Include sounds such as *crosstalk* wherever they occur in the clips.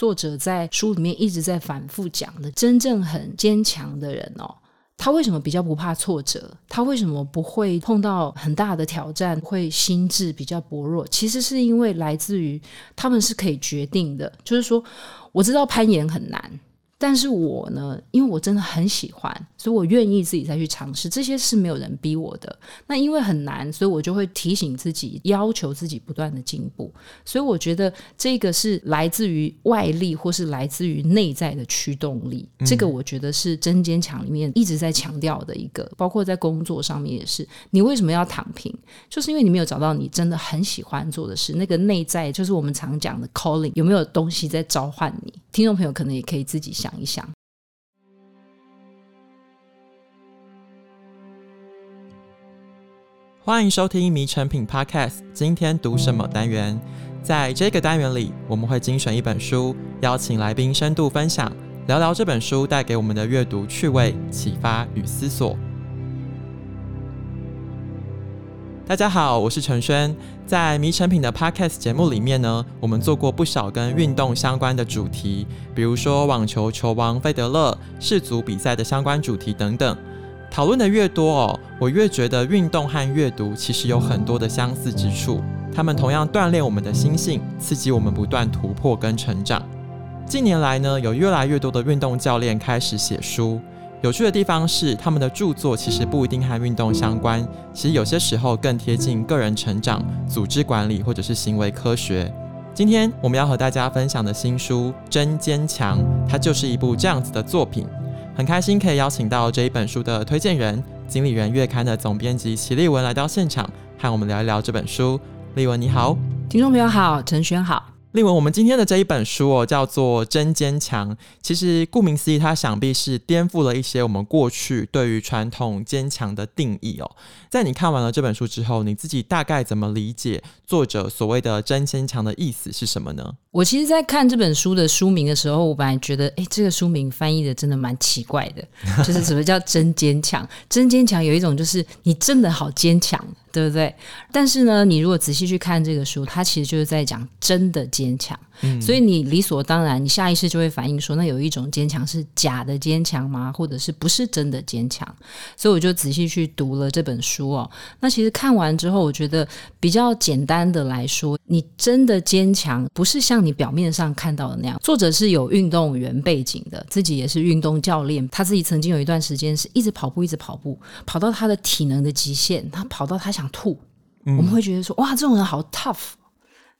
作者在书里面一直在反复讲的，真正很坚强的人哦，他为什么比较不怕挫折？他为什么不会碰到很大的挑战，会心智比较薄弱？其实是因为来自于他们是可以决定的，就是说，我知道攀岩很难。但是我呢，因为我真的很喜欢，所以我愿意自己再去尝试。这些是没有人逼我的。那因为很难，所以我就会提醒自己，要求自己不断的进步。所以我觉得这个是来自于外力，或是来自于内在的驱动力。这个我觉得是真坚强里面一直在强调的一个，包括在工作上面也是。你为什么要躺平？就是因为你没有找到你真的很喜欢做的事。那个内在就是我们常讲的 calling，有没有东西在召唤你？听众朋友可能也可以自己想。想一想，欢迎收听《迷诚品 Podcast》。今天读什么单元？在这个单元里，我们会精选一本书，邀请来宾深度分享，聊聊这本书带给我们的阅读趣味、启发与思索。大家好，我是陈轩。在迷诚品的 Podcast 节目里面呢，我们做过不少跟运动相关的主题，比如说网球球王费德勒、世足比赛的相关主题等等。讨论的越多哦，我越觉得运动和阅读其实有很多的相似之处。他们同样锻炼我们的心性，刺激我们不断突破跟成长。近年来呢，有越来越多的运动教练开始写书。有趣的地方是，他们的著作其实不一定和运动相关，其实有些时候更贴近个人成长、组织管理或者是行为科学。今天我们要和大家分享的新书《真坚强》，它就是一部这样子的作品。很开心可以邀请到这一本书的推荐人、经理人月刊的总编辑齐立文来到现场，和我们聊一聊这本书。立文你好，听众朋友好，陈轩好。立文，我们今天的这一本书哦，叫做《真坚强》。其实顾名思义，它想必是颠覆了一些我们过去对于传统坚强的定义哦。在你看完了这本书之后，你自己大概怎么理解作者所谓的“真坚强”的意思是什么呢？我其实，在看这本书的书名的时候，我本来觉得，哎，这个书名翻译的真的蛮奇怪的，就是什么叫“真坚强”？“真坚强”有一种就是你真的好坚强。对不对？但是呢，你如果仔细去看这个书，它其实就是在讲真的坚强。嗯，所以你理所当然，你下意识就会反应说，那有一种坚强是假的坚强吗？或者是不是真的坚强？所以我就仔细去读了这本书哦。那其实看完之后，我觉得比较简单的来说，你真的坚强，不是像你表面上看到的那样。作者是有运动员背景的，自己也是运动教练，他自己曾经有一段时间是一直跑步，一直跑步，跑到他的体能的极限，他跑到他想吐。嗯，我们会觉得说，哇，这种人好 tough。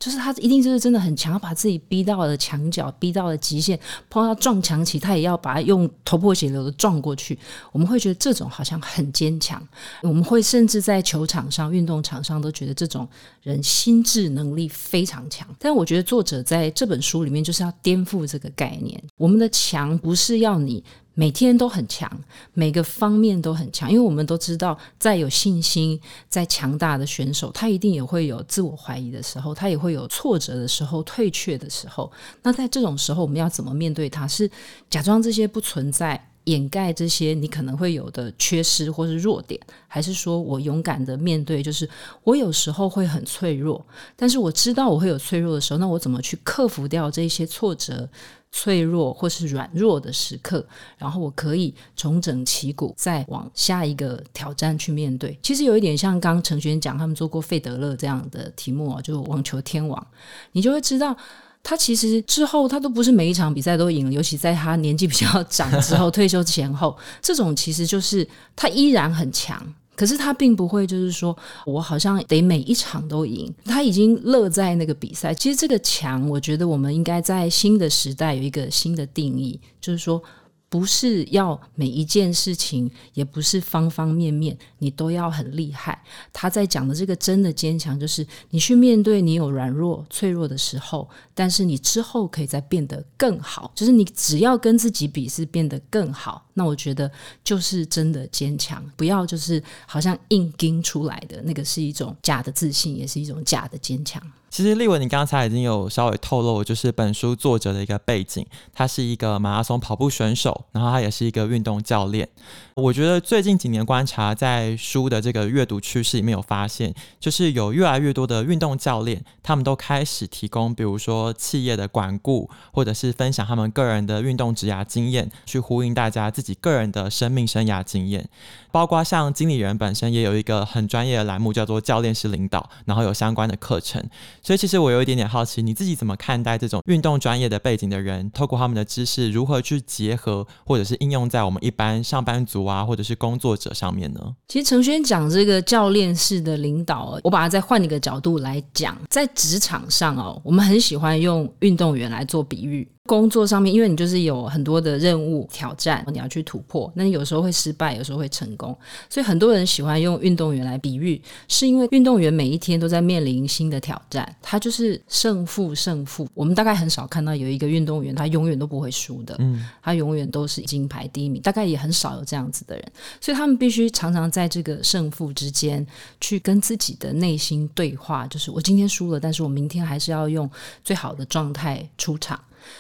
就是他一定就是真的很强，要把自己逼到了墙角，逼到了极限，碰到撞墙期，他也要把它用头破血流的撞过去。我们会觉得这种好像很坚强，我们会甚至在球场上、运动场上都觉得这种人心智能力非常强。但我觉得作者在这本书里面就是要颠覆这个概念，我们的强不是要你。每天都很强，每个方面都很强，因为我们都知道，再有信心、再强大的选手，他一定也会有自我怀疑的时候，他也会有挫折的时候、退却的时候。那在这种时候，我们要怎么面对他？是假装这些不存在，掩盖这些你可能会有的缺失或是弱点，还是说我勇敢的面对？就是我有时候会很脆弱，但是我知道我会有脆弱的时候，那我怎么去克服掉这些挫折？脆弱或是软弱的时刻，然后我可以重整旗鼓，再往下一个挑战去面对。其实有一点像刚刚承轩讲，他们做过费德勒这样的题目啊，就网球天王，你就会知道，他其实之后他都不是每一场比赛都赢了，尤其在他年纪比较长之后，*laughs* 退休前后，这种其实就是他依然很强。可是他并不会，就是说我好像得每一场都赢。他已经乐在那个比赛。其实这个强，我觉得我们应该在新的时代有一个新的定义，就是说。不是要每一件事情，也不是方方面面你都要很厉害。他在讲的这个真的坚强，就是你去面对你有软弱、脆弱的时候，但是你之后可以再变得更好。就是你只要跟自己比，是变得更好。那我觉得就是真的坚强，不要就是好像硬撑出来的那个是一种假的自信，也是一种假的坚强。其实丽文，你刚才已经有稍微透露，就是本书作者的一个背景，他是一个马拉松跑步选手，然后他也是一个运动教练。我觉得最近几年观察，在书的这个阅读趋势里面有发现，就是有越来越多的运动教练，他们都开始提供，比如说企业的管顾，或者是分享他们个人的运动职涯经验，去呼应大家自己个人的生命生涯经验。包括像经理人本身也有一个很专业的栏目，叫做教练式领导，然后有相关的课程。所以其实我有一点点好奇，你自己怎么看待这种运动专业的背景的人，透过他们的知识如何去结合，或者是应用在我们一般上班族啊，或者是工作者上面呢？其实程轩讲这个教练式的领导，我把它再换一个角度来讲，在职场上哦，我们很喜欢用运动员来做比喻。工作上面，因为你就是有很多的任务挑战，你要去突破，那你有时候会失败，有时候会成功，所以很多人喜欢用运动员来比喻，是因为运动员每一天都在面临新的挑战，他就是胜负胜负。我们大概很少看到有一个运动员他永远都不会输的，嗯，他永远都是金牌第一名，大概也很少有这样子的人，所以他们必须常常在这个胜负之间去跟自己的内心对话，就是我今天输了，但是我明天还是要用最好的状态出场。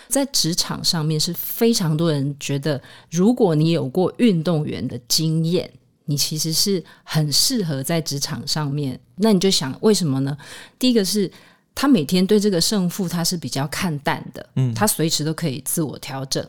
在职场上面是非常多人觉得，如果你有过运动员的经验，你其实是很适合在职场上面。那你就想为什么呢？第一个是他每天对这个胜负他是比较看淡的，嗯，他随时都可以自我调整。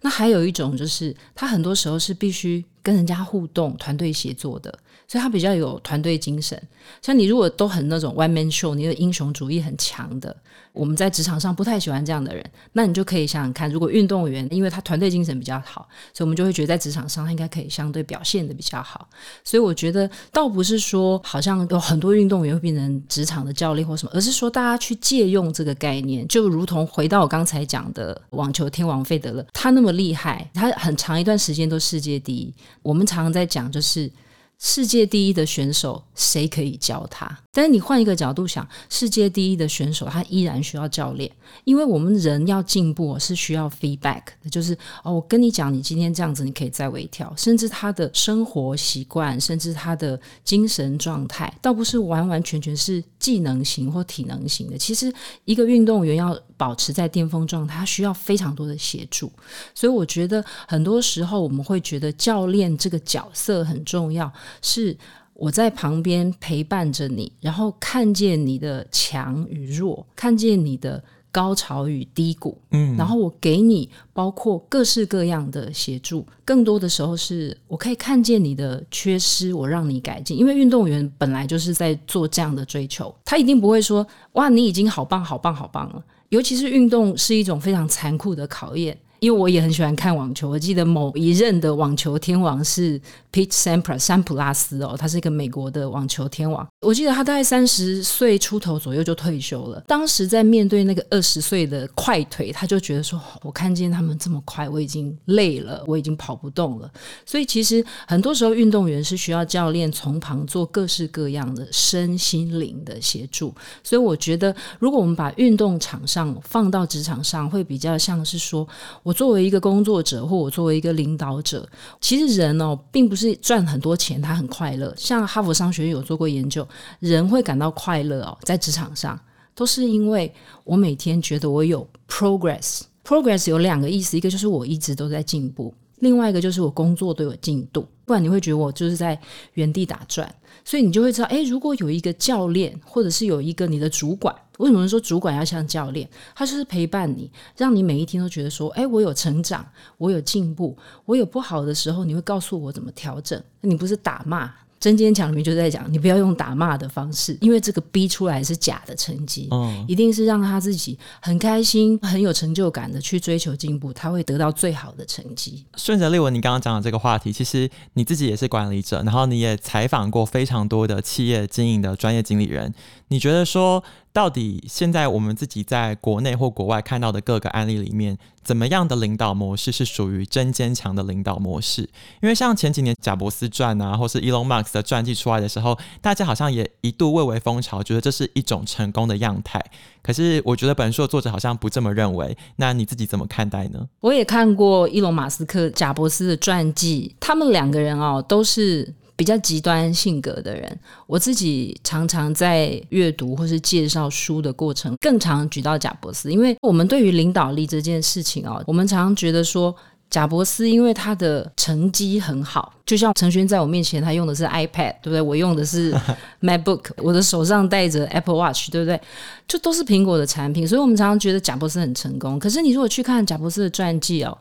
那还有一种就是他很多时候是必须跟人家互动、团队协作的，所以他比较有团队精神。像你如果都很那种 one man show，你的英雄主义很强的。我们在职场上不太喜欢这样的人，那你就可以想想看，如果运动员因为他团队精神比较好，所以我们就会觉得在职场上他应该可以相对表现得比较好。所以我觉得倒不是说好像有很多运动员会变成职场的教练或什么，而是说大家去借用这个概念，就如同回到我刚才讲的网球天王费德勒，他那么厉害，他很长一段时间都世界第一。我们常常在讲就是。世界第一的选手，谁可以教他？但是你换一个角度想，世界第一的选手，他依然需要教练，因为我们人要进步是需要 feedback，就是哦，我跟你讲，你今天这样子，你可以再微调，甚至他的生活习惯，甚至他的精神状态，倒不是完完全全是技能型或体能型的。其实一个运动员要保持在巅峰状态，他需要非常多的协助。所以我觉得很多时候我们会觉得教练这个角色很重要。是我在旁边陪伴着你，然后看见你的强与弱，看见你的高潮与低谷，嗯，然后我给你包括各式各样的协助。更多的时候是我可以看见你的缺失，我让你改进。因为运动员本来就是在做这样的追求，他一定不会说哇，你已经好棒、好棒、好棒了。尤其是运动是一种非常残酷的考验。因为我也很喜欢看网球，我记得某一任的网球天王是 Pete Sampras 山普拉斯哦，他是一个美国的网球天王。我记得他大概三十岁出头左右就退休了。当时在面对那个二十岁的快腿，他就觉得说：“我看见他们这么快，我已经累了，我已经跑不动了。”所以其实很多时候运动员是需要教练从旁做各式各样的身心灵的协助。所以我觉得，如果我们把运动场上放到职场上，会比较像是说我。作为一个工作者，或我作为一个领导者，其实人哦，并不是是赚很多钱，他很快乐。像哈佛商学院有做过研究，人会感到快乐哦，在职场上，都是因为我每天觉得我有 progress。progress 有两个意思，一个就是我一直都在进步，另外一个就是我工作都有进度。不然你会觉得我就是在原地打转。所以你就会知道，诶，如果有一个教练，或者是有一个你的主管，为什么说主管要像教练？他就是陪伴你，让你每一天都觉得说，诶，我有成长，我有进步，我有不好的时候，你会告诉我怎么调整。你不是打骂。真坚强里面就在讲，你不要用打骂的方式，因为这个逼出来是假的成绩，嗯，一定是让他自己很开心、很有成就感的去追求进步，他会得到最好的成绩。顺着立文你刚刚讲的这个话题，其实你自己也是管理者，然后你也采访过非常多的企业经营的专业经理人，你觉得说，到底现在我们自己在国内或国外看到的各个案例里面，怎么样的领导模式是属于真坚强的领导模式？因为像前几年贾伯斯传啊，或是 Elon Musk 的传记出来的时候，大家好像也一度蔚为风潮，觉得这是一种成功的样态。可是我觉得本书的作者好像不这么认为。那你自己怎么看待呢？我也看过伊隆马斯克、贾伯斯的传记，他们两个人哦都是。比较极端性格的人，我自己常常在阅读或是介绍书的过程，更常举到贾伯斯，因为我们对于领导力这件事情哦，我们常常觉得说。贾伯斯因为他的成绩很好，就像陈轩在我面前，他用的是 iPad，对不对？我用的是 *laughs* MacBook，我的手上戴着 Apple Watch，对不对？就都是苹果的产品，所以我们常常觉得贾伯斯很成功。可是你如果去看贾伯斯的传记哦，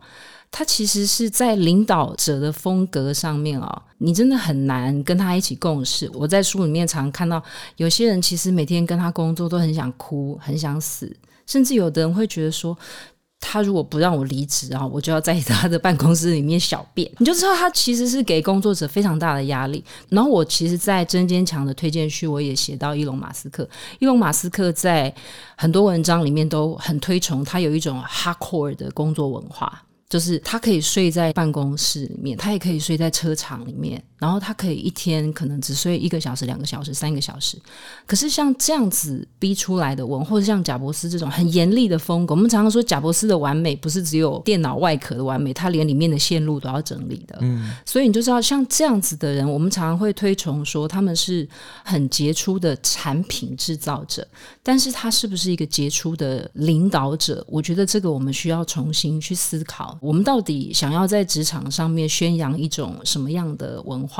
他其实是在领导者的风格上面哦，你真的很难跟他一起共事。我在书里面常看到有些人其实每天跟他工作都很想哭，很想死，甚至有的人会觉得说。他如果不让我离职啊，我就要在他的办公室里面小便。你就知道他其实是给工作者非常大的压力。然后我其实，在真坚强的推荐序，我也写到伊隆马斯克。伊隆马斯克在很多文章里面都很推崇他有一种 hardcore 的工作文化。就是他可以睡在办公室里面，他也可以睡在车厂里面，然后他可以一天可能只睡一个小时、两个小时、三个小时。可是像这样子逼出来的文，或者像贾伯斯这种很严厉的风格，我们常常说贾伯斯的完美不是只有电脑外壳的完美，他连里面的线路都要整理的。嗯，所以你就知道像这样子的人，我们常常会推崇说他们是很杰出的产品制造者，但是他是不是一个杰出的领导者？我觉得这个我们需要重新去思考。我们到底想要在职场上面宣扬一种什么样的文化？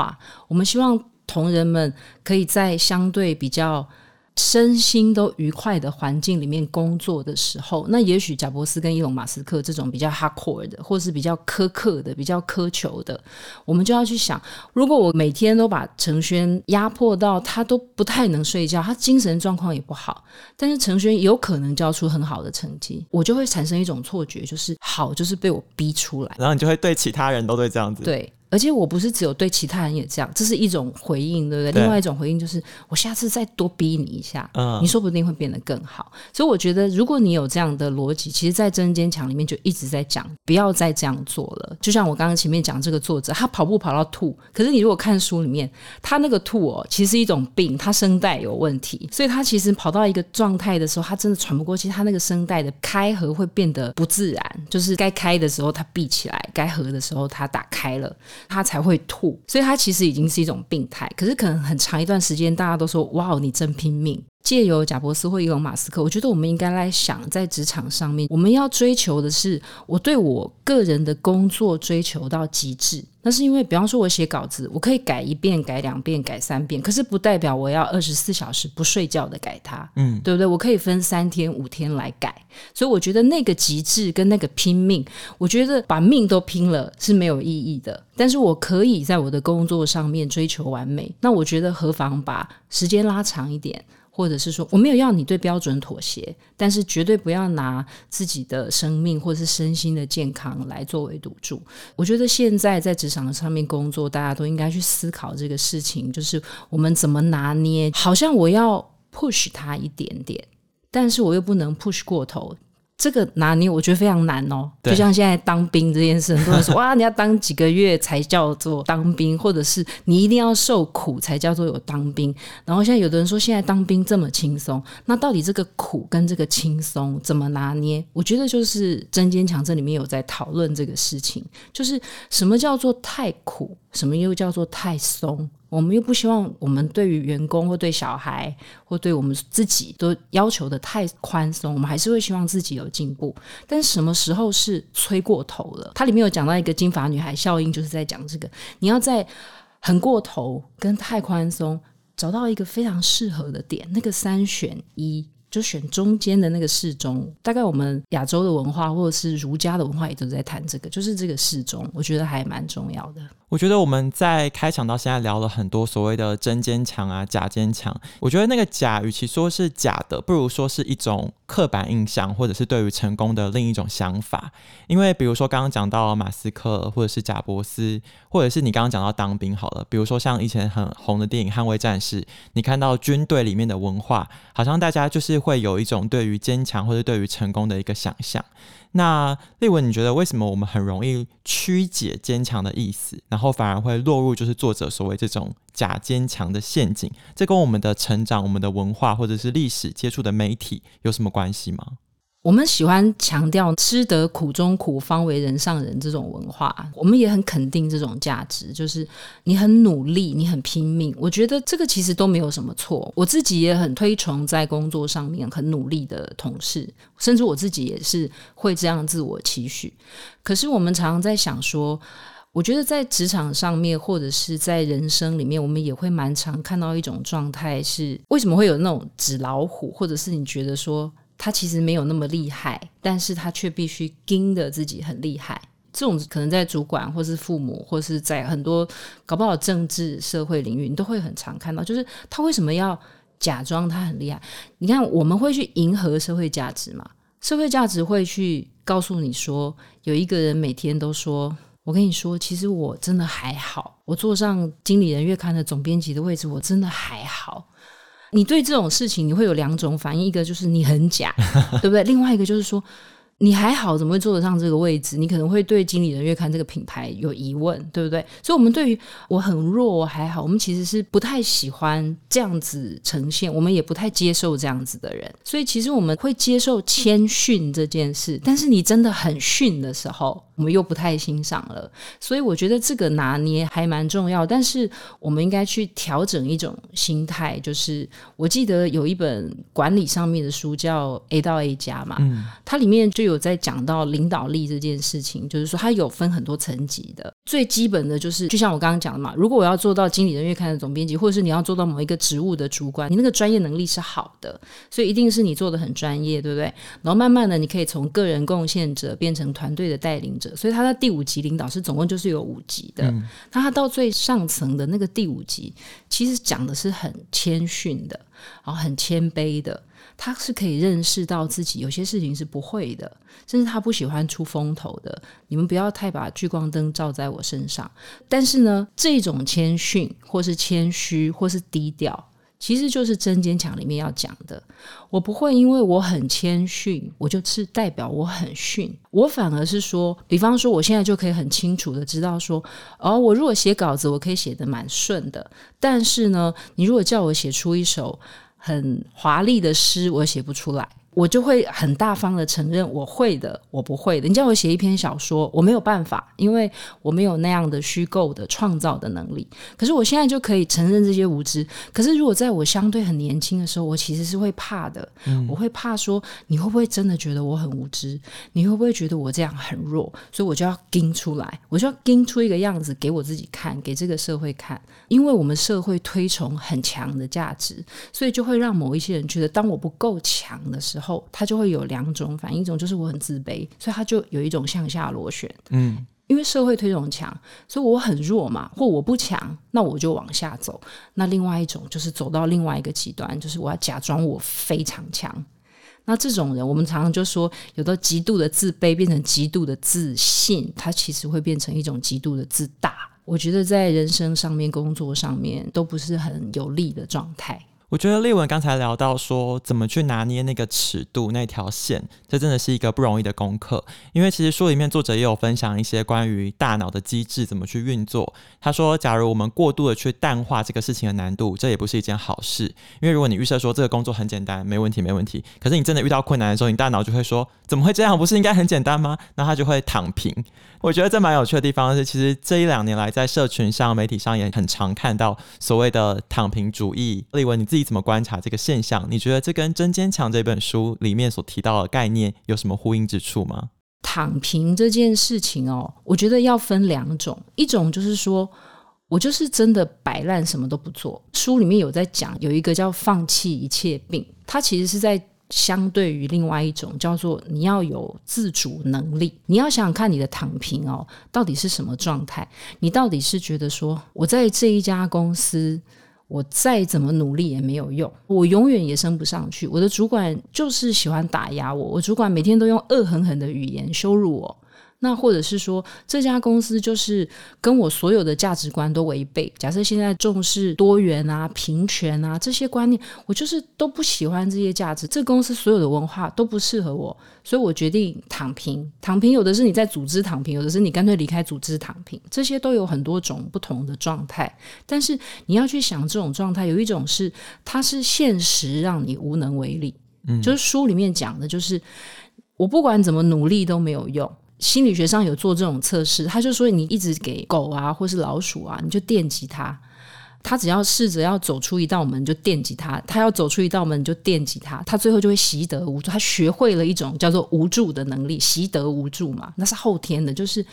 我们希望同仁们可以在相对比较。身心都愉快的环境里面工作的时候，那也许贾伯斯跟伊隆马斯克这种比较 hardcore 的，或是比较苛刻的、比较苛求的，我们就要去想：如果我每天都把程轩压迫到他都不太能睡觉，他精神状况也不好，但是程轩有可能交出很好的成绩，我就会产生一种错觉，就是好就是被我逼出来，然后你就会对其他人都会这样子。对。而且我不是只有对其他人也这样，这是一种回应，对不对？对。另外一种回应就是，我下次再多逼你一下，嗯，你说不定会变得更好。所以我觉得，如果你有这样的逻辑，其实，在真坚强里面就一直在讲，不要再这样做了。就像我刚刚前面讲这个作者，他跑步跑到吐，可是你如果看书里面，他那个吐哦，其实是一种病，他声带有问题，所以他其实跑到一个状态的时候，他真的喘不过气，他那个声带的开合会变得不自然，就是该开的时候他闭起来，该合的时候他打开了。他才会吐，所以他其实已经是一种病态。可是可能很长一段时间，大家都说：“哇，你真拼命。”借由贾伯斯或伊隆马斯克，我觉得我们应该来想，在职场上面，我们要追求的是我对我个人的工作追求到极致。那是因为，比方说，我写稿子，我可以改一遍、改两遍、改三遍，可是不代表我要二十四小时不睡觉的改它，嗯，对不对？我可以分三天、五天来改。所以我觉得那个极致跟那个拼命，我觉得把命都拼了是没有意义的。但是我可以在我的工作上面追求完美，那我觉得何妨把时间拉长一点。或者是说，我没有要你对标准妥协，但是绝对不要拿自己的生命或是身心的健康来作为赌注。我觉得现在在职场上面工作，大家都应该去思考这个事情，就是我们怎么拿捏。好像我要 push 他一点点，但是我又不能 push 过头。这个拿捏我觉得非常难哦，就像现在当兵这件事，很多人说 *laughs* 哇，你要当几个月才叫做当兵，或者是你一定要受苦才叫做有当兵。然后现在有的人说现在当兵这么轻松，那到底这个苦跟这个轻松怎么拿捏？我觉得就是真坚强这里面有在讨论这个事情，就是什么叫做太苦，什么又叫做太松。我们又不希望我们对于员工或对小孩或对我们自己都要求的太宽松，我们还是会希望自己有进步。但什么时候是催过头了？它里面有讲到一个金发女孩效应，就是在讲这个：你要在很过头跟太宽松找到一个非常适合的点，那个三选一。就选中间的那个适中，大概我们亚洲的文化或者是儒家的文化也都在谈这个，就是这个适中，我觉得还蛮重要的。我觉得我们在开场到现在聊了很多所谓的真坚强啊、假坚强，我觉得那个假，与其说是假的，不如说是一种刻板印象，或者是对于成功的另一种想法。因为比如说刚刚讲到马斯克，或者是贾伯斯，或者是你刚刚讲到当兵好了，比如说像以前很红的电影《捍卫战士》，你看到军队里面的文化，好像大家就是。会有一种对于坚强或者对于成功的一个想象。那丽文，你觉得为什么我们很容易曲解坚强的意思，然后后反而会落入就是作者所谓这种假坚强的陷阱？这跟我们的成长、我们的文化或者是历史接触的媒体有什么关系吗？我们喜欢强调“吃得苦中苦，方为人上人”这种文化，我们也很肯定这种价值，就是你很努力，你很拼命。我觉得这个其实都没有什么错。我自己也很推崇在工作上面很努力的同事，甚至我自己也是会这样自我期许。可是我们常常在想说，我觉得在职场上面，或者是在人生里面，我们也会蛮常看到一种状态是：为什么会有那种纸老虎，或者是你觉得说。他其实没有那么厉害，但是他却必须盯着自己很厉害。这种可能在主管，或是父母，或是在很多搞不好政治社会领域，你都会很常看到。就是他为什么要假装他很厉害？你看，我们会去迎合社会价值嘛？社会价值会去告诉你说，有一个人每天都说：“我跟你说，其实我真的还好，我坐上经理人月刊的总编辑的位置，我真的还好。”你对这种事情，你会有两种反应，一个就是你很假，*laughs* 对不对？另外一个就是说。你还好，怎么会坐得上这个位置？你可能会对经理人月刊这个品牌有疑问，对不对？所以，我们对于我很弱，我还好，我们其实是不太喜欢这样子呈现，我们也不太接受这样子的人。所以，其实我们会接受谦逊这件事，但是你真的很逊的时候，我们又不太欣赏了。所以，我觉得这个拿捏还蛮重要。但是，我们应该去调整一种心态，就是我记得有一本管理上面的书叫《A 到 A 加》嘛，嗯，它里面就有。在讲到领导力这件事情，就是说它有分很多层级的。最基本的就是，就像我刚刚讲的嘛，如果我要做到经理人月刊的总编辑，或者是你要做到某一个职务的主管，你那个专业能力是好的，所以一定是你做的很专业，对不对？然后慢慢的，你可以从个人贡献者变成团队的带领者。所以他在第五级领导是总共就是有五级的。嗯、那他到最上层的那个第五级，其实讲的是很谦逊的，然后很谦卑的。他是可以认识到自己有些事情是不会的，甚至他不喜欢出风头的。你们不要太把聚光灯照在我身上。但是呢，这种谦逊，或是谦虚，或是低调，其实就是真坚强里面要讲的。我不会因为我很谦逊，我就是代表我很逊。我反而是说，比方说，我现在就可以很清楚的知道说，哦，我如果写稿子，我可以写的蛮顺的。但是呢，你如果叫我写出一首。很华丽的诗，我写不出来。我就会很大方的承认我会的，我不会的。你叫我写一篇小说，我没有办法，因为我没有那样的虚构的创造的能力。可是我现在就可以承认这些无知。可是如果在我相对很年轻的时候，我其实是会怕的。嗯，我会怕说，你会不会真的觉得我很无知？你会不会觉得我这样很弱？所以我就要撑出来，我就要撑出一个样子给我自己看，给这个社会看。因为我们社会推崇很强的价值，所以就会让某一些人觉得，当我不够强的时候。后他就会有两种反应，一种就是我很自卑，所以他就有一种向下螺旋。嗯，因为社会推动强，所以我很弱嘛，或我不强，那我就往下走。那另外一种就是走到另外一个极端，就是我要假装我非常强。那这种人，我们常常就说，有的极度的自卑变成极度的自信，他其实会变成一种极度的自大。我觉得在人生上面、工作上面都不是很有利的状态。我觉得丽文刚才聊到说，怎么去拿捏那个尺度那条线，这真的是一个不容易的功课。因为其实书里面作者也有分享一些关于大脑的机制怎么去运作。他说，假如我们过度的去淡化这个事情的难度，这也不是一件好事。因为如果你预设说这个工作很简单，没问题，没问题，可是你真的遇到困难的时候，你大脑就会说，怎么会这样？不是应该很简单吗？那他就会躺平。我觉得这蛮有趣的地方是，其实这一两年来在社群上、媒体上也很常看到所谓的躺平主义。丽文，你自己怎么观察这个现象？你觉得这跟《真坚强》这本书里面所提到的概念有什么呼应之处吗？躺平这件事情哦，我觉得要分两种，一种就是说我就是真的摆烂，什么都不做。书里面有在讲，有一个叫“放弃一切病”，它其实是在。相对于另外一种叫做你要有自主能力，你要想想看你的躺平哦，到底是什么状态？你到底是觉得说我在这一家公司，我再怎么努力也没有用，我永远也升不上去，我的主管就是喜欢打压我，我主管每天都用恶狠狠的语言羞辱我。那或者是说，这家公司就是跟我所有的价值观都违背。假设现在重视多元啊、平权啊这些观念，我就是都不喜欢这些价值。这公司所有的文化都不适合我，所以我决定躺平。躺平有的是你在组织躺平，有的是你干脆离开组织躺平，这些都有很多种不同的状态。但是你要去想这种状态，有一种是它是现实让你无能为力，嗯，就是书里面讲的，就是。我不管怎么努力都没有用。心理学上有做这种测试，他就说你一直给狗啊或是老鼠啊，你就电击它，它只要试着要走出一道门，就电击它；它要走出一道门，就电击它，它最后就会习得无助。它学会了一种叫做无助的能力，习得无助嘛，那是后天的，就是。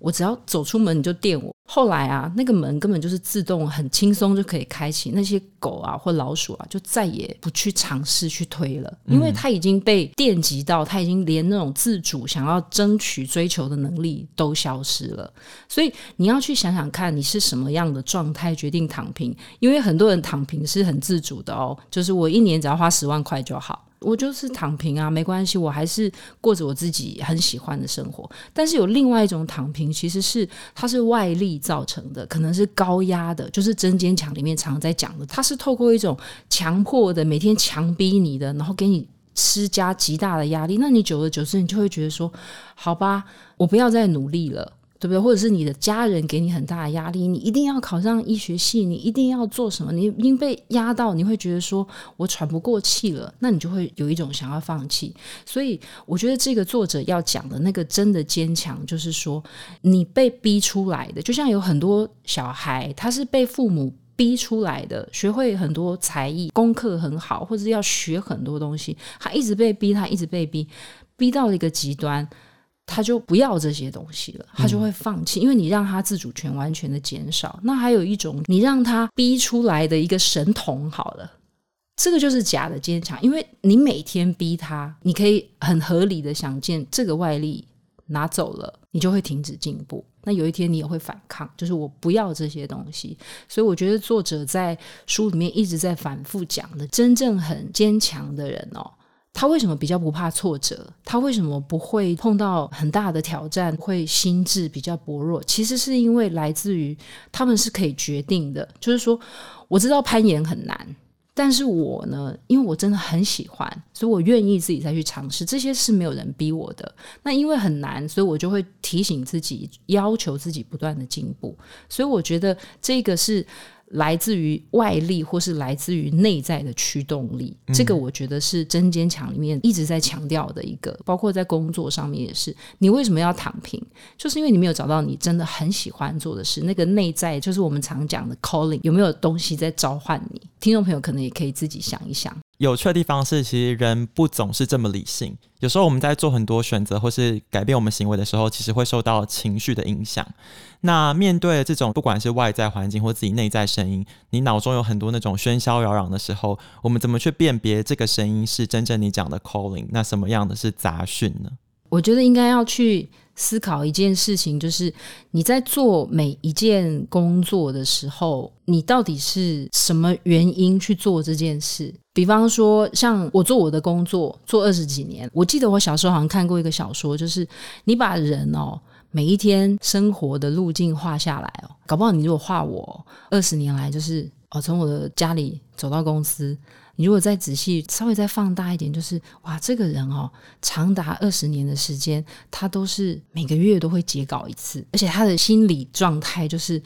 我只要走出门，你就电我。后来啊，那个门根本就是自动，很轻松就可以开启。那些狗啊或老鼠啊，就再也不去尝试去推了，因为它已经被电击到，它已经连那种自主想要争取追求的能力都消失了。所以你要去想想看，你是什么样的状态决定躺平。因为很多人躺平是很自主的哦，就是我一年只要花十万块就好。我就是躺平啊，没关系，我还是过着我自己很喜欢的生活。但是有另外一种躺平，其实是它是外力造成的，可能是高压的，就是《真坚强》里面常常在讲的，它是透过一种强迫的，每天强逼你的，然后给你施加极大的压力。那你久而久之，你就会觉得说，好吧，我不要再努力了。对不对？或者是你的家人给你很大的压力，你一定要考上医学系，你一定要做什么？你已经被压到，你会觉得说我喘不过气了，那你就会有一种想要放弃。所以我觉得这个作者要讲的那个真的坚强，就是说你被逼出来的，就像有很多小孩，他是被父母逼出来的，学会很多才艺，功课很好，或者要学很多东西，他一直被逼，他一直被逼，逼到了一个极端。他就不要这些东西了，他就会放弃，因为你让他自主权完全的减少。那还有一种，你让他逼出来的一个神童好了，这个就是假的坚强，因为你每天逼他，你可以很合理的想见，这个外力拿走了，你就会停止进步。那有一天你也会反抗，就是我不要这些东西。所以我觉得作者在书里面一直在反复讲的，真正很坚强的人哦。他为什么比较不怕挫折？他为什么不会碰到很大的挑战，会心智比较薄弱？其实是因为来自于他们是可以决定的。就是说，我知道攀岩很难，但是我呢，因为我真的很喜欢，所以我愿意自己再去尝试。这些是没有人逼我的。那因为很难，所以我就会提醒自己，要求自己不断的进步。所以我觉得这个是。来自于外力，或是来自于内在的驱动力，嗯，这个我觉得是《真坚强》里面一直在强调的一个，包括在工作上面也是。你为什么要躺平？就是因为你没有找到你真的很喜欢做的事，那个内在就是我们常讲的 calling，有没有东西在召唤你？听众朋友可能也可以自己想一想。有趣的地方是，其实人不总是这么理性。有时候我们在做很多选择或是改变我们行为的时候，其实会受到情绪的影响。那面对这种不管是外在环境或自己内在声音，你脑中有很多那种喧嚣扰攘的时候，我们怎么去辨别这个声音是真正你讲的 calling？那什么样的是杂讯呢？我觉得应该要去。思考一件事情，就是你在做每一件工作的时候，你到底是什么原因去做这件事？比方说，像我做我的工作做二十几年，我记得我小时候好像看过一个小说，就是你把人哦每一天生活的路径画下来哦，搞不好你如果画我二十年来，就是哦从我的家里走到公司。你如果再仔细稍微再放大一点，就是哇，这个人哦，长达二十年的时间，他都是每个月都会截稿一次，而且他的心理状态就是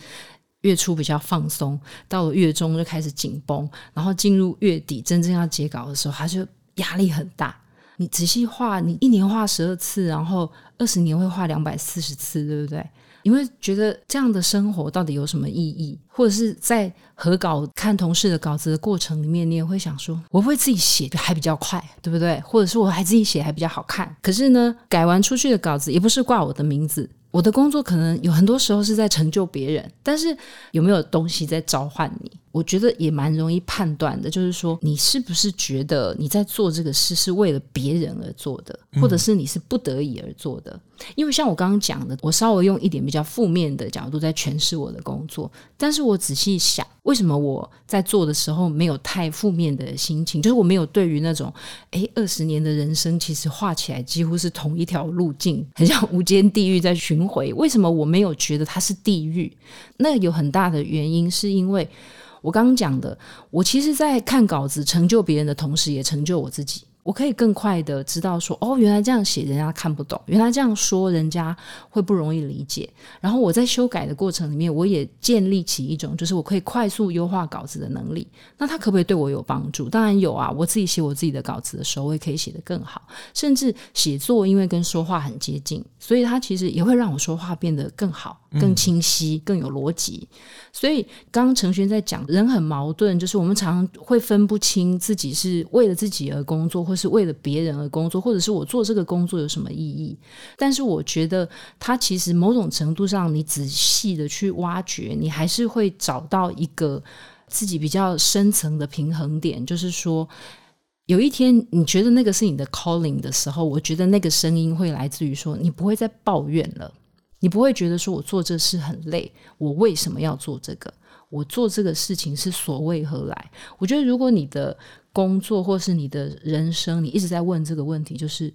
月初比较放松，到了月中就开始紧绷，然后进入月底真正要截稿的时候，他就压力很大。你仔细画，你一年画十二次，然后二十年会画两百四十次，对不对？你会觉得这样的生活到底有什么意义？或者是在合稿看同事的稿子的过程里面，你也会想说，我会自己写还比较快，对不对？或者是我还自己写还比较好看？可是呢，改完出去的稿子也不是挂我的名字。我的工作可能有很多时候是在成就别人，但是有没有东西在召唤你？我觉得也蛮容易判断的，就是说你是不是觉得你在做这个事是为了别人而做的，或者是你是不得已而做的？嗯。因为像我刚刚讲的，我稍微用一点比较负面的角度在诠释我的工作，但是我仔细想，为什么我在做的时候没有太负面的心情？就是我没有对于那种，诶，二十年的人生其实画起来几乎是同一条路径，很像无间地狱在巡回。为什么我没有觉得它是地狱？那有很大的原因是因为。我刚刚讲的，我其实，在看稿子成就别人的同时，也成就我自己。我可以更快的知道说，哦，原来这样写人家看不懂，原来这样说人家会不容易理解。然后我在修改的过程里面，我也建立起一种就是我可以快速优化稿子的能力。那它可不可以对我有帮助？当然有啊！我自己写我自己的稿子的时候，我也可以写得更好。甚至写作因为跟说话很接近，所以它其实也会让我说话变得更好、更清晰、更有逻辑。所以刚刚承轩在讲，人很矛盾，就是我们常常会分不清自己是为了自己而工作，或是为了别人而工作，或者是我做这个工作有什么意义？但是我觉得，它其实某种程度上，你仔细的去挖掘，你还是会找到一个自己比较深层的平衡点。就是说，有一天你觉得那个是你的 calling 的时候，我觉得那个声音会来自于说，你不会再抱怨了，你不会觉得说我做这事很累，我为什么要做这个？我做这个事情是所为何来？我觉得，如果你的工作或是你的人生，你一直在问这个问题，就是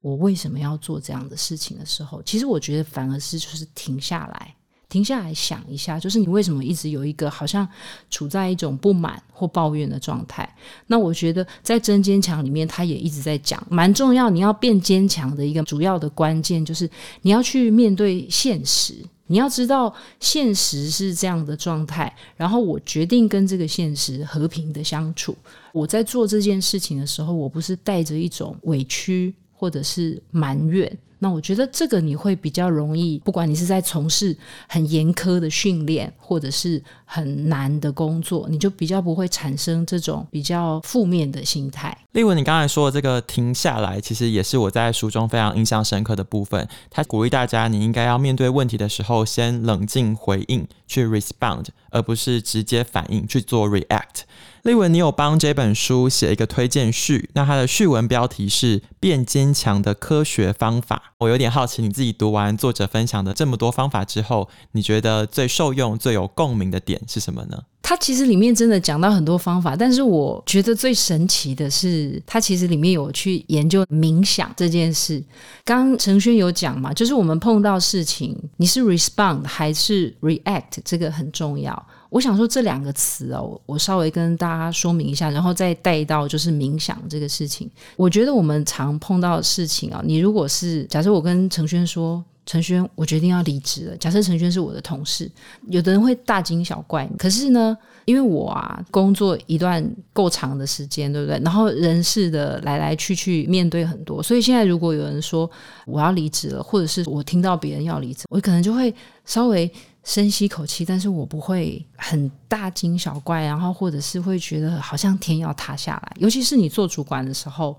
我为什么要做这样的事情的时候，其实我觉得反而是就是停下来。停下来想一下，就是你为什么一直有一个好像处在一种不满或抱怨的状态？那我觉得在真坚强里面，他也一直在讲，蛮重要。你要变坚强的一个主要的关键，就是你要去面对现实。你要知道现实是这样的状态，然后我决定跟这个现实和平的相处。我在做这件事情的时候，我不是带着一种委屈或者是埋怨。那我觉得这个你会比较容易，不管你是在从事很严苛的训练，或者是很难的工作，你就比较不会产生这种比较负面的心态。丽文，你刚才说的这个停下来，其实也是我在书中非常印象深刻的部分。他鼓励大家，你应该要面对问题的时候，先冷静回应，去 respond，而不是直接反应去做 react。丽文，你有帮这本书写一个推荐序，那它的序文标题是“变坚强的科学方法”。我有点好奇，你自己读完作者分享的这么多方法之后，你觉得最受用、最有共鸣的点是什么呢？它其实里面真的讲到很多方法，但是我觉得最神奇的是，它其实里面有去研究冥想这件事。刚陈轩有讲嘛，就是我们碰到事情，你是 respond 还是 react，这个很重要。我想说这两个词哦，我稍微跟大家说明一下，然后再带到就是冥想这个事情。我觉得我们常碰到的事情啊，你如果是假设我跟陈轩说，陈轩，我决定要离职了。假设陈轩是我的同事，有的人会大惊小怪，可是呢，因为我啊工作一段够长的时间，对不对？然后人事的来来去去，面对很多，所以现在如果有人说我要离职了，或者是我听到别人要离职，我可能就会稍微。深吸口气，但是我不会很大惊小怪，然后或者是会觉得好像天要塌下来。尤其是你做主管的时候，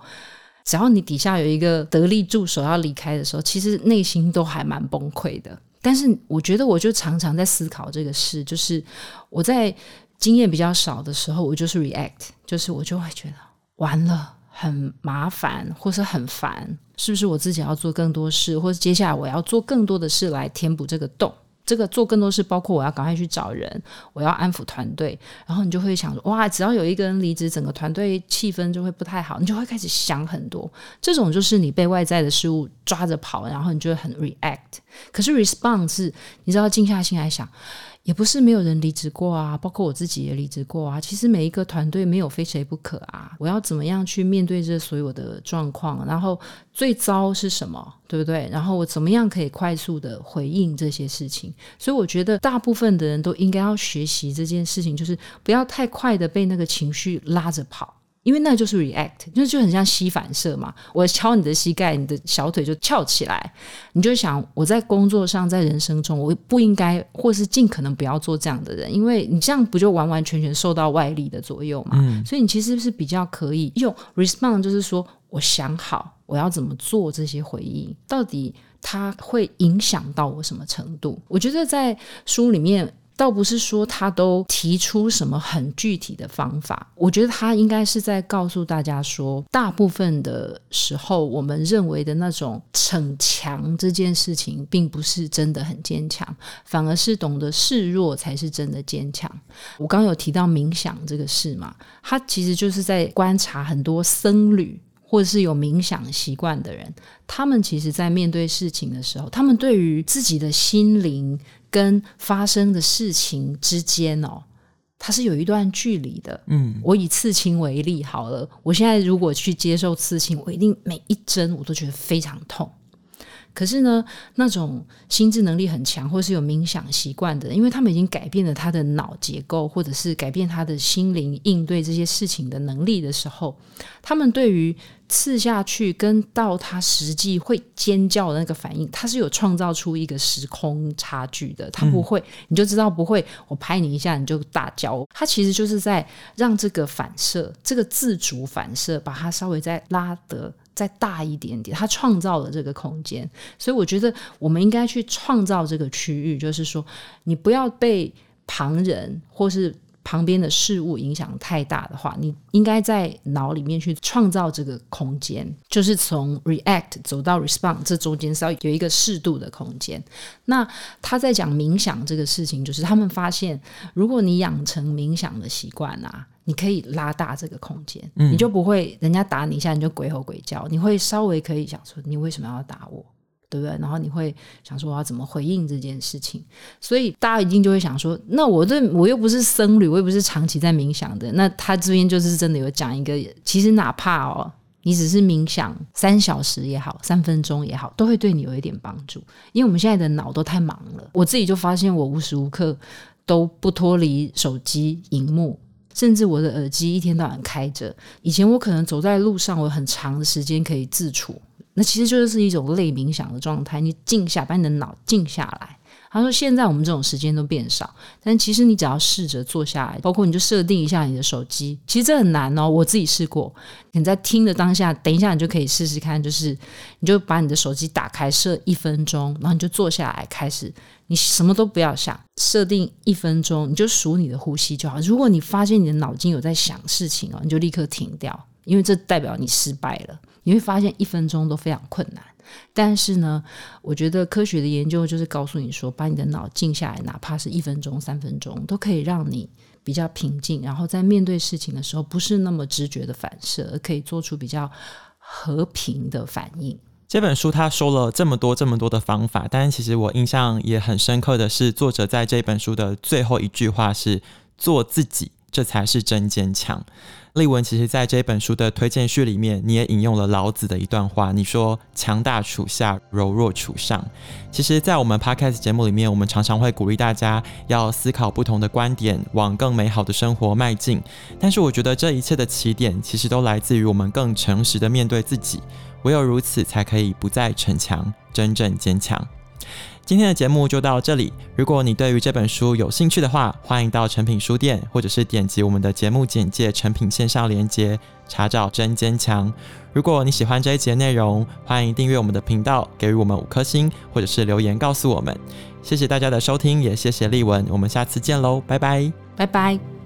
只要你底下有一个得力助手要离开的时候，其实内心都还蛮崩溃的。但是我觉得，我就常常在思考这个事，就是我在经验比较少的时候，我就是 react，就是我就会觉得完了，很麻烦，或是很烦，是不是我自己要做更多事，或者接下来我要做更多的事来填补这个洞？这个做更多事，包括我要赶快去找人，我要安抚团队，然后你就会想说，哇，只要有一个人离职，整个团队气氛就会不太好，你就会开始想很多。这种就是你被外在的事物抓着跑，然后你就会很 react。可是 response 是，你知道静下心来想。也不是没有人离职过啊，包括我自己也离职过啊。其实每一个团队没有非谁不可啊。我要怎么样去面对这所有的状况？然后最糟是什么？对不对？然后我怎么样可以快速的回应这些事情？所以我觉得大部分的人都应该要学习这件事情，就是不要太快的被那个情绪拉着跑。因为那就是 react，就是就很像膝反射嘛。我敲你的膝盖，你的小腿就翘起来。你就想，我在工作上，在人生中，我不应该，或是尽可能不要做这样的人，因为你这样不就完完全全受到外力的左右嘛。嗯。所以你其实是比较可以用 respond，就是说我想好我要怎么做这些回应，到底它会影响到我什么程度？我觉得在书里面。倒不是说他都提出什么很具体的方法，我觉得他应该是在告诉大家说，大部分的时候，我们认为的那种逞强这件事情，并不是真的很坚强，反而是懂得示弱才是真的坚强。我刚有提到冥想这个事嘛，他其实就是在观察很多僧侣或者是有冥想习惯的人，他们其实在面对事情的时候，他们对于自己的心灵。跟发生的事情之间哦，它是有一段距离的。嗯，我以刺青为例好了，我现在如果去接受刺青，我一定每一针我都觉得非常痛。可是呢，那种心智能力很强，或是有冥想习惯的，因为他们已经改变了他的脑结构，或者是改变他的心灵应对这些事情的能力的时候，他们对于刺下去跟到他实际会尖叫的那个反应，他是有创造出一个时空差距的。他不会，你就知道不会，我拍你一下你就大叫。他其实就是在让这个反射，这个自主反射，把它稍微再拉得。再大一点点，他创造了这个空间，所以我觉得我们应该去创造这个区域，就是说，你不要被旁人或是旁边的事物影响太大的话，你应该在脑里面去创造这个空间，就是从 react 走到 respond，这中间是要有一个适度的空间。那他在讲冥想这个事情，就是他们发现，如果你养成冥想的习惯啊。你可以拉大这个空间，嗯，你就不会人家打你一下你就鬼吼鬼叫，你会稍微可以想说你为什么要打我，对不对？然后你会想说我要怎么回应这件事情，所以大家一定就会想说，那我这我又不是僧侣，我又不是长期在冥想的，那他这边就是真的有讲一个，其实哪怕哦，你只是冥想三小时也好，三分钟也好，都会对你有一点帮助，因为我们现在的脑都太忙了，我自己就发现我无时无刻都不脱离手机荧幕。甚至我的耳机一天到晚开着。以前我可能走在路上，我很长的时间可以自处，那其实就是一种类冥想的状态。你静下，把你的脑静下来。他说：“现在我们这种时间都变少，但其实你只要试着坐下来，包括你就设定一下你的手机，其实这很难哦。我自己试过，你在听的当下，等一下你就可以试试看，就是你就把你的手机打开，设一分钟，然后你就坐下来开始，你什么都不要想，设定一分钟，你就数你的呼吸就好。如果你发现你的脑筋有在想事情哦，你就立刻停掉，因为这代表你失败了。你会发现一分钟都非常困难。”但是呢，我觉得科学的研究就是告诉你说，把你的脑静下来，哪怕是一分钟、三分钟，都可以让你比较平静，然后在面对事情的时候，不是那么直觉的反射，而可以做出比较和平的反应。这本书他说了这么多、这么多的方法，但其实我印象也很深刻的是，作者在这本书的最后一句话是“做自己”。这才是真坚强。丽文，其实在这本书的推荐序里面，你也引用了老子的一段话，你说“强大处下，柔弱处上”。其实，在我们 Podcast 节目里面，我们常常会鼓励大家要思考不同的观点，往更美好的生活迈进。但是，我觉得这一切的起点，其实都来自于我们更诚实的面对自己。唯有如此，才可以不再逞强，真正坚强。今天的节目就到这里。如果你对于这本书有兴趣的话，欢迎到诚品书店，或者是点击我们的节目简介诚品线上连接，查找真坚强。如果你喜欢这一节内容，欢迎订阅我们的频道，给予我们五颗星，或者是留言告诉我们。谢谢大家的收听，也谢谢丽文，我们下次见喽，拜拜，拜拜。